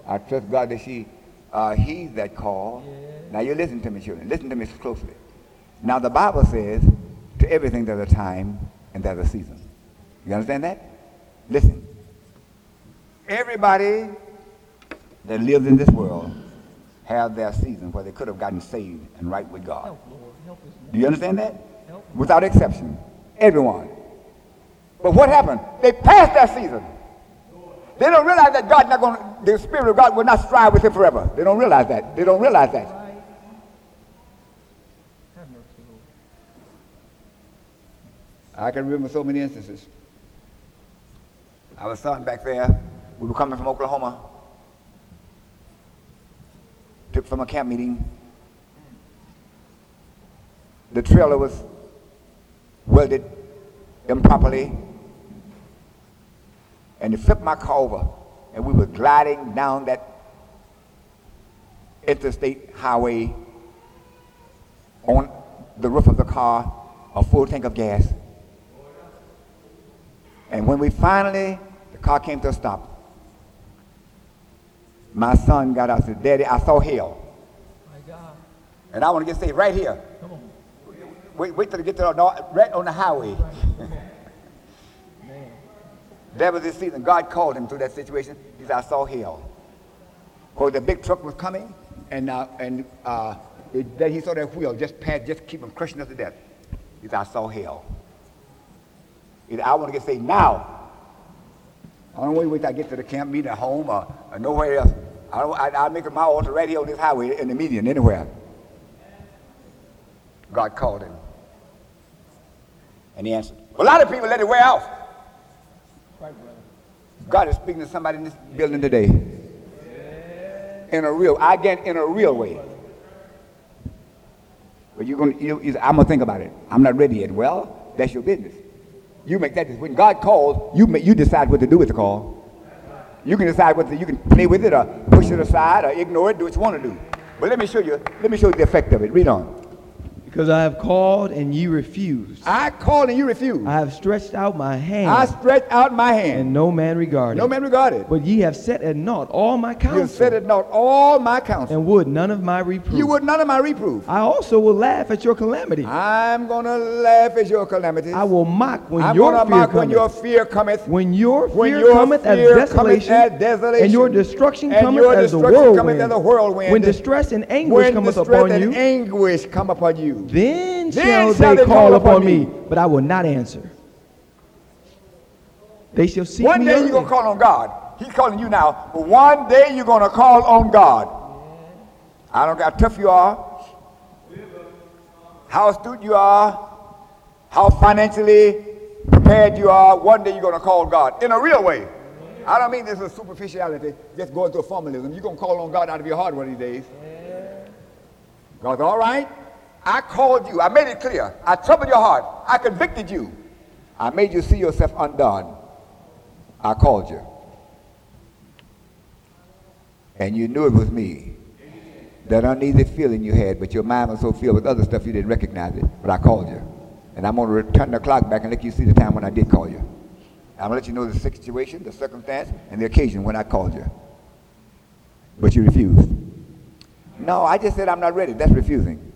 I trust God that she uh, heeds that call. Now you listen to me, children. Listen to me closely. Now the Bible says, to everything there's a time and there's a season. You understand that? Listen. Everybody that lives in this world have their season where they could have gotten saved and right with God. Do you understand that? Without exception. Everyone. But what happened? They passed their season. They don't realize that God's not going the Spirit of God will not strive with them forever. They don't realize that. They don't realize that. I can remember so many instances. I was starting back there. We were coming from Oklahoma. Took from a camp meeting. The trailer was welded improperly. And it flipped my car over. And we were gliding down that interstate highway on the roof of the car, a full tank of gas. And when we finally, the car came to a stop, my son got out and said, Daddy, I saw hell. My God. And I want to get saved right here. Come on. Wait, wait till they get to the, right on the highway. That was his season. God called him through that situation. He said, I saw hell. Because the big truck was coming, and, uh, and uh, it, then he saw that wheel just pad, just keep him crushing us to death. He said, I saw hell. He said, I want to get saved now. I don't wait, wait till I get to the camp meeting at home or, or nowhere else. I don't, I, I'll make it my altar right here on this highway in the median, anywhere. God called him. And he answered. Well, A lot of people let it wear off. God is speaking to somebody in this building today. In a real, I get in a real way. But you're gonna, you, I'm gonna think about it. I'm not ready yet. Well, that's your business. You make that. decision. When God calls, you make, you decide what to do with the call. You can decide whether you can play with it or push it aside or ignore it. Do what you want to do. But let me show you. Let me show you the effect of it. Read on. Because I have called and ye refused. I called and you refused. I have stretched out my hand I stretched out my hand. and no man regarded. No man regarded. But ye have set at naught all my You counsel said it not all my counsel. and would none of my reproof. You would none of my reproof. I also will laugh at your calamity. I'm gonna laugh at your calamity. I will mock when I'm your gonna fear mock when cometh. your fear cometh. when your when fear your cometh as cometh desolation, as desolation, and your destruction and cometh your as the destruction cometh whirlwind, as a whirlwind, when distress and anguish when cometh distress and anguish come upon you. Then, Then shall shall they call upon me. me, but I will not answer. They shall seek One day you're gonna call on God. He's calling you now, but one day you're gonna call on God. I don't care how tough you are, how astute you are, how financially prepared you are, one day you're going to call God in a real way. I don't mean this is superficiality, just going through formalism. You're going to call on God out of your heart one of these days. God's all right. I called you. I made it clear. I troubled your heart. I convicted you. I made you see yourself undone. I called you. And you knew it was me. That uneasy feeling you had, but your mind was so filled with other stuff you didn't recognize it. But I called you. And I'm going to return the clock back and let you see the time when I did call you. I'm going to let you know the situation, the circumstance, and the occasion when I called you. But you refused. No, I just said I'm not ready. That's refusing.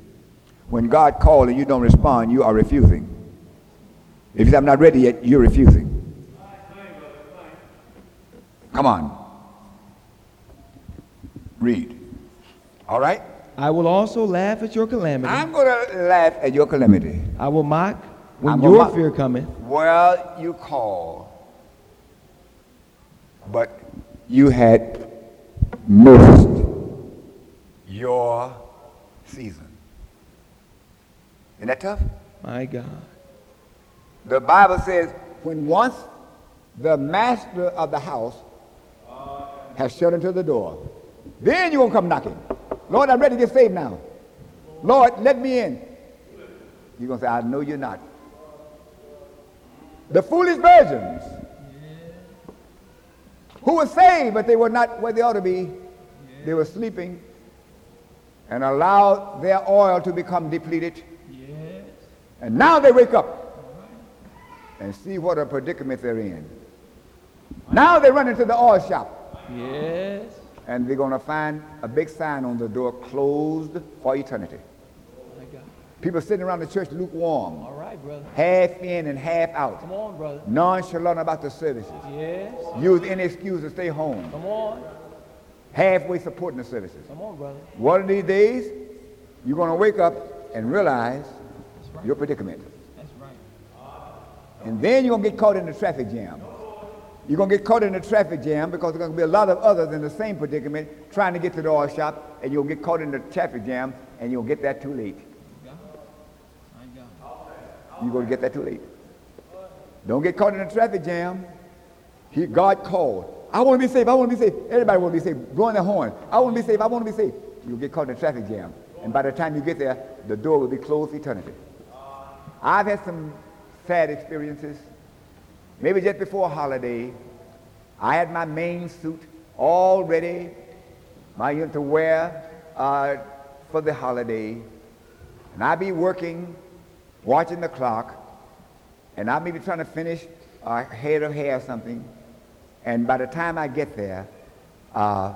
When God called and you don't respond, you are refusing. If you say I'm not ready yet, you're refusing. Come on. Read. All right? I will also laugh at your calamity. I'm going to laugh at your calamity. I will mock when I'm your mock- fear cometh. Well, you call, but you had missed your season. Isn't that tough? My God. The Bible says, when once the master of the house has shut into the door, then you won't come knocking. Lord, I'm ready to get saved now. Lord, let me in. You're going to say, I know you're not. The foolish virgins who were saved, but they were not where they ought to be. They were sleeping and allowed their oil to become depleted. And now they wake up and see what a predicament they're in. Now they run into the oil shop Yes. and they're going to find a big sign on the door closed for eternity. People sitting around the church lukewarm, All right, brother. half in and half out, Come on, brother. nonchalant about the services, Yes. use any excuse to stay home, Come on. halfway supporting the services. Come on, brother. One of these days, you're going to wake up and realize right. your predicament. That's right. And then you're going to get caught in the traffic jam. You're going to get caught in the traffic jam because there's going to be a lot of others in the same predicament trying to get to the oil shop, and you'll get caught in the traffic jam, and you'll get that too late. God. My God. You're going to get that too late. Don't get caught in the traffic jam. He, God called. I want to be safe. I want to be safe. Everybody want to be saved. Blowing the horn. I want to be safe. I want to be safe. You'll get caught in the traffic jam. And by the time you get there, the door will be closed eternity. I've had some sad experiences. Maybe just before holiday, I had my main suit all ready, my unit to wear uh, for the holiday. And I'd be working, watching the clock, and I may be trying to finish a head of hair or something. And by the time I get there, uh,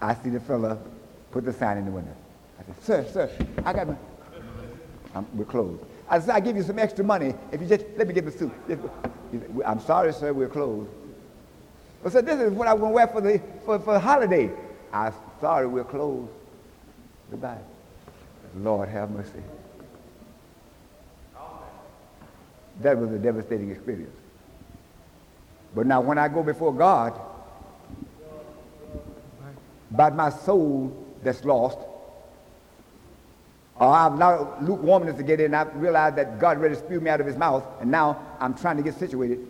I see the fella put the sign in the window. I said, sir, sir, I got my, um, we're closed. I said, I'll give you some extra money if you just let me get the suit. I'm sorry, sir, we're closed. I said, this is what I want to wear for the, for, for the holiday. I'm sorry, we're closed. Goodbye. Lord have mercy. That was a devastating experience. But now when I go before God, about my soul that's lost, Oh, or I've allowed lukewarmness to get in, I realized that God ready to spew me out of his mouth, and now I'm trying to get situated.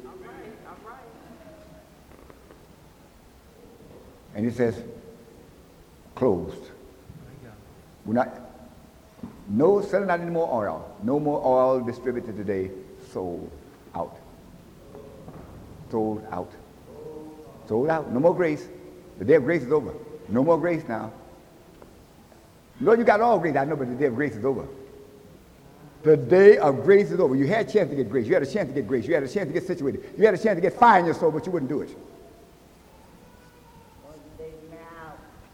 And he says, closed. We're not, no selling out any more oil. No more oil distributed today. Sold out. Sold out. Sold out. No more grace. The day of grace is over. No more grace now. Lord, you got all grace. I know, but the day of grace is over. The day of grace is over. You had a chance to get grace. You had a chance to get grace. You had a chance to get situated. You had a chance to get fire in your soul, but you wouldn't do it.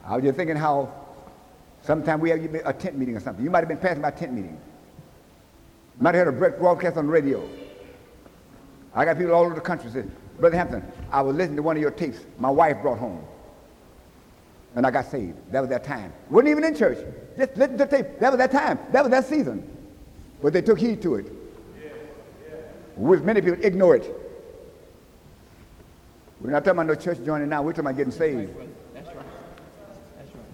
I was just thinking how sometimes we have a tent meeting or something. You might have been passing by a tent meeting. You might have heard a broadcast on the radio. I got people all over the country say, Brother Hampton, I was listening to one of your tapes my wife brought home. And I got saved. That was that time. Wasn't even in church. Just listen to the tape. That was that time. That was that season. But they took heed to it. Which many people ignore it. We're not talking about no church joining now. We're talking about getting saved. That's right. That's right.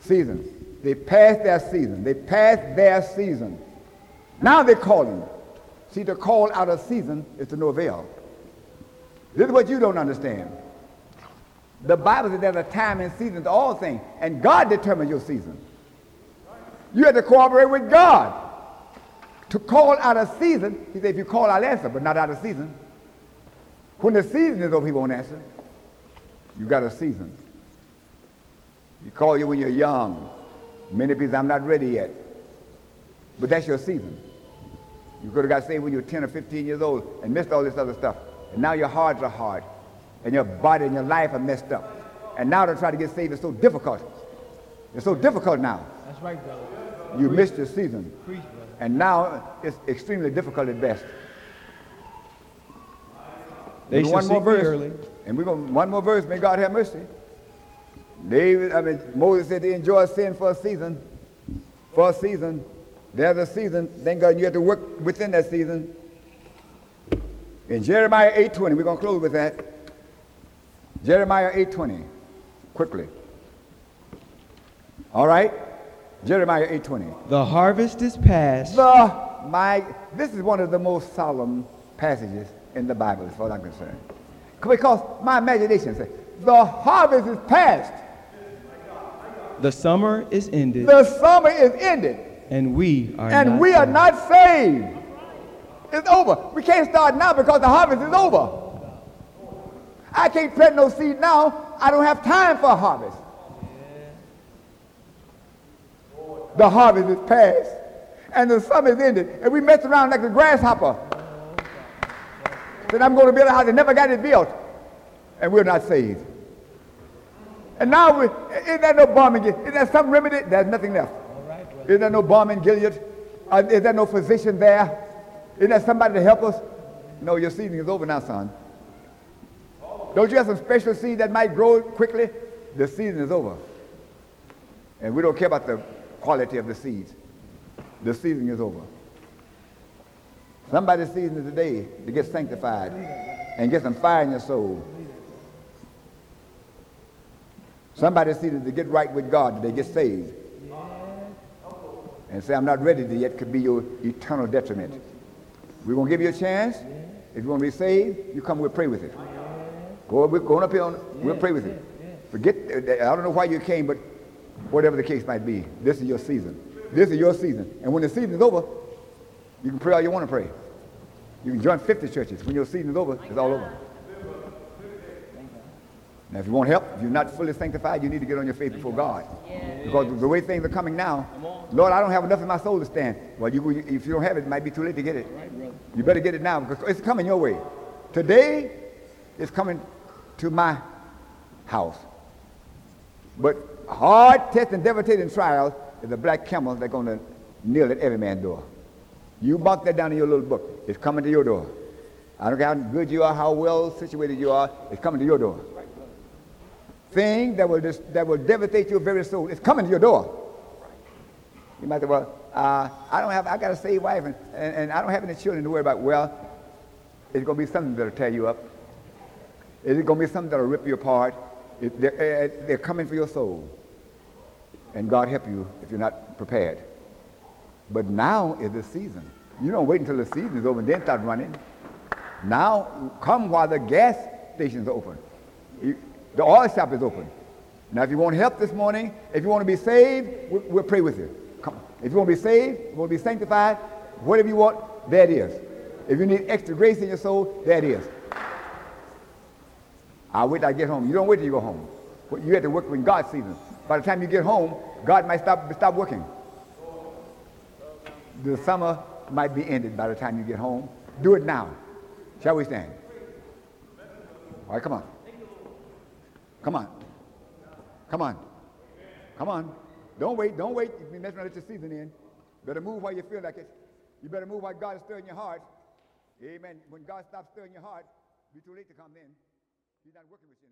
Season. They passed their season. They passed their season. Now they're calling. See, to call out of season is to no avail. This is what you don't understand. The Bible says there's a time and season to all things, and God determines your season. You have to cooperate with God. To call out a season, he said, if you call, I'll answer, but not out of season. When the season is over, he won't answer. You got a season. He call you when you're young. Many people, I'm not ready yet. But that's your season. You could have got saved when you were 10 or 15 years old and missed all this other stuff. And now your hearts are hard. And your body and your life are messed up. And now to try to get saved is so difficult. It's so difficult now. That's right, brother. You missed your season. And now it's extremely difficult at best. They one more verse. early. And we're going one more verse. May God have mercy. David, I mean, Moses said they enjoy sin for a season. For a season. There's a season. Thank God you have to work within that season. In Jeremiah 8.20, we're going to close with that. Jeremiah 8.20. Quickly. All right? Jeremiah 8.20. The harvest is past. The, my, this is one of the most solemn passages in the Bible, as far as I'm concerned. Because my imagination says, the harvest is past. The summer is ended. The summer is ended. and we are and we are saved. not saved. It's over. We can't start now because the harvest is over. I can't plant no seed now. I don't have time for a harvest. The harvest is past. And the summer is ended. And we mess around like a grasshopper. Said, I'm going to build a house and never got it built. And we're not saved. And now, we, isn't that no balm in Gilead? Is there some remedy? There's nothing left. Is there no balm in Gilead? Uh, is there no physician there? Is there somebody to help us? No, your season is over now, son. Don't you have some special seed that might grow quickly? The season is over. And we don't care about the quality of the seeds. The season is over. Somebody's season is today to get sanctified and get some fire in your soul. Somebody's season to get right with God, they get saved. And say, I'm not ready to yet, could be your eternal detriment. We're going to give you a chance. If you want to be saved, you come, we'll pray with you. We're going up here, on, we'll pray with you. Forget, uh, I don't know why you came, but whatever the case might be, this is your season. This is your season. And when the season is over, you can pray all you want to pray. You can join 50 churches. When your season is over, it's all over. Now, if you want help, if you're not fully sanctified, you need to get on your face before God. Because the way things are coming now, Lord, I don't have enough in my soul to stand. Well, you, if you don't have it, it might be too late to get it. You better get it now because it's coming your way. Today, it's coming to my house. But hard test and devastating trials is a black camel that's going to kneel at every man's door. You mark that down in your little book. It's coming to your door. I don't care how good you are, how well situated you are, it's coming to your door. Thing that will, that will devastate your very soul, it's coming to your door. You might say, well, uh, I don't have, I got a saved wife and, and, and I don't have any children to worry about. Well, it's going to be something that'll tear you up. Is it going to be something that'll rip you apart? They're, uh, they're coming for your soul. And God help you if you're not prepared. But now is the season. You don't wait until the season is over and then start running. Now, come while the gas station's open. You- the oil shop is open. Now, if you want help this morning, if you want to be saved, we'll, we'll pray with you. Come. If you want to be saved, you want to be sanctified, whatever you want, there it is. If you need extra grace in your soul, there it is. I'll wait till I get home. You don't wait till you go home. You have to work when God sees them. By the time you get home, God might stop, stop working. The summer might be ended by the time you get home. Do it now. Shall we stand? All right, come on. Come on. Come on. Come on. Don't wait. Don't wait. You messing around at your season in. Better move while you feel like it. You better move while God is stirring your heart. Amen. When God stops stirring your heart, be too late to come in. He's not working with you.